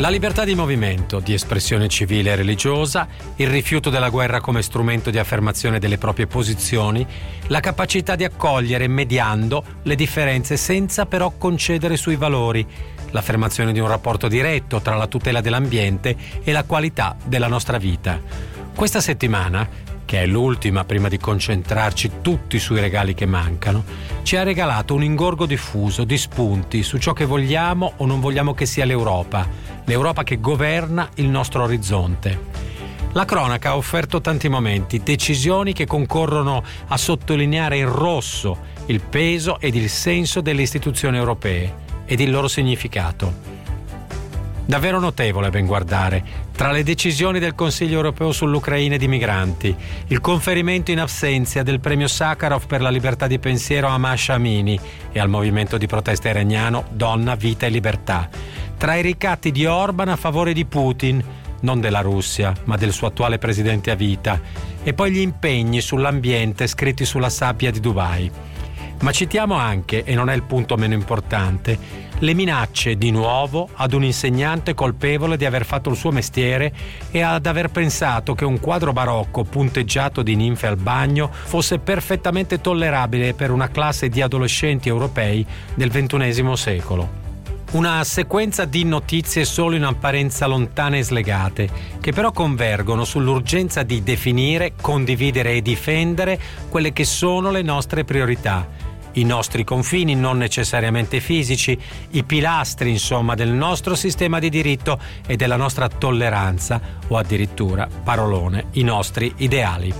La libertà di movimento, di espressione civile e religiosa, il rifiuto della guerra come strumento di affermazione delle proprie posizioni, la capacità di accogliere mediando le differenze senza però concedere sui valori, l'affermazione di un rapporto diretto tra la tutela dell'ambiente e la qualità della nostra vita. Questa settimana che è l'ultima prima di concentrarci tutti sui regali che mancano, ci ha regalato un ingorgo diffuso di spunti su ciò che vogliamo o non vogliamo che sia l'Europa, l'Europa che governa il nostro orizzonte. La cronaca ha offerto tanti momenti, decisioni che concorrono a sottolineare in rosso il peso ed il senso delle istituzioni europee ed il loro significato. Davvero notevole a ben guardare. Tra le decisioni del Consiglio europeo sull'Ucraina ed i migranti, il conferimento in assenza del premio Sakharov per la libertà di pensiero a Masha Amini e al movimento di protesta iraniano Donna, Vita e Libertà. Tra i ricatti di Orban a favore di Putin, non della Russia, ma del suo attuale presidente a vita, e poi gli impegni sull'ambiente scritti sulla sabbia di Dubai. Ma citiamo anche, e non è il punto meno importante, le minacce di nuovo ad un insegnante colpevole di aver fatto il suo mestiere e ad aver pensato che un quadro barocco punteggiato di ninfe al bagno fosse perfettamente tollerabile per una classe di adolescenti europei del XXI secolo. Una sequenza di notizie solo in apparenza lontane e slegate, che però convergono sull'urgenza di definire, condividere e difendere quelle che sono le nostre priorità i nostri confini, non necessariamente fisici, i pilastri insomma del nostro sistema di diritto e della nostra tolleranza o addirittura, parolone, i nostri ideali.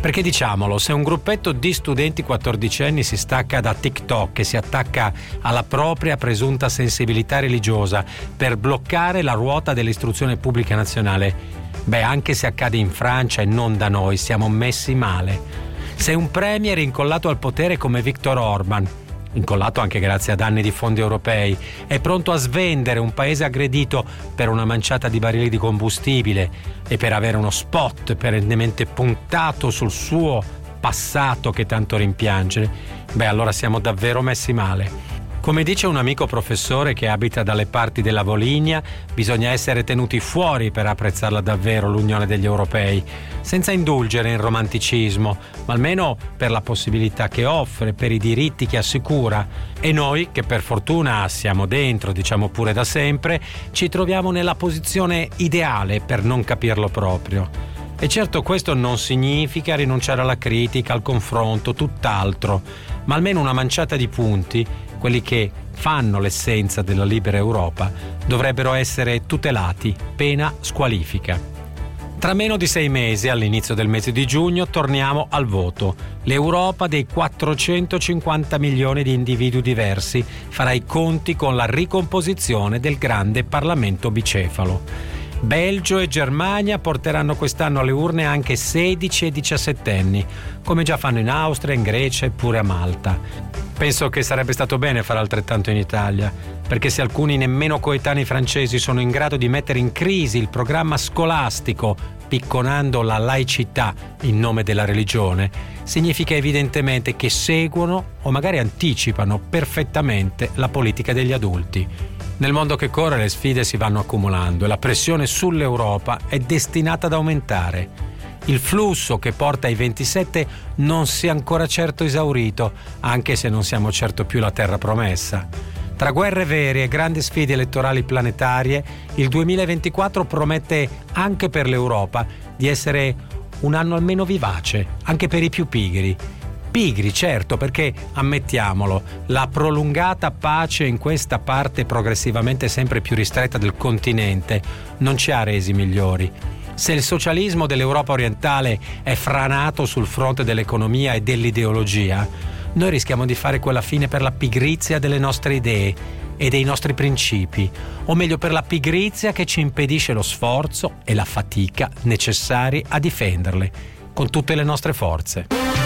Perché diciamolo, se un gruppetto di studenti quattordicenni si stacca da TikTok e si attacca alla propria presunta sensibilità religiosa per bloccare la ruota dell'istruzione pubblica nazionale, beh, anche se accade in Francia e non da noi, siamo messi male. Se un premier incollato al potere come Viktor Orban, incollato anche grazie ad anni di fondi europei, è pronto a svendere un paese aggredito per una manciata di barili di combustibile e per avere uno spot perennemente puntato sul suo passato che tanto rimpiange, beh allora siamo davvero messi male. Come dice un amico professore che abita dalle parti della Volinia, bisogna essere tenuti fuori per apprezzarla davvero l'Unione degli Europei, senza indulgere in romanticismo, ma almeno per la possibilità che offre, per i diritti che assicura. E noi, che per fortuna siamo dentro, diciamo pure da sempre, ci troviamo nella posizione ideale per non capirlo proprio. E certo questo non significa rinunciare alla critica, al confronto, tutt'altro, ma almeno una manciata di punti quelli che fanno l'essenza della libera Europa, dovrebbero essere tutelati, pena squalifica. Tra meno di sei mesi, all'inizio del mese di giugno, torniamo al voto. L'Europa dei 450 milioni di individui diversi farà i conti con la ricomposizione del grande Parlamento bicefalo. Belgio e Germania porteranno quest'anno alle urne anche 16 e 17 anni, come già fanno in Austria, in Grecia e pure a Malta. Penso che sarebbe stato bene fare altrettanto in Italia, perché se alcuni nemmeno coetanei francesi sono in grado di mettere in crisi il programma scolastico picconando la laicità in nome della religione, significa evidentemente che seguono o magari anticipano perfettamente la politica degli adulti. Nel mondo che corre le sfide si vanno accumulando e la pressione sull'Europa è destinata ad aumentare il flusso che porta ai 27 non si è ancora certo esaurito, anche se non siamo certo più la terra promessa. Tra guerre vere e grandi sfide elettorali planetarie, il 2024 promette anche per l'Europa di essere un anno almeno vivace, anche per i più pigri. Pigri, certo, perché ammettiamolo, la prolungata pace in questa parte progressivamente sempre più ristretta del continente non ci ha resi migliori se il socialismo dell'Europa orientale è franato sul fronte dell'economia e dell'ideologia, noi rischiamo di fare quella fine per la pigrizia delle nostre idee e dei nostri principi, o meglio per la pigrizia che ci impedisce lo sforzo e la fatica necessari a difenderle con tutte le nostre forze.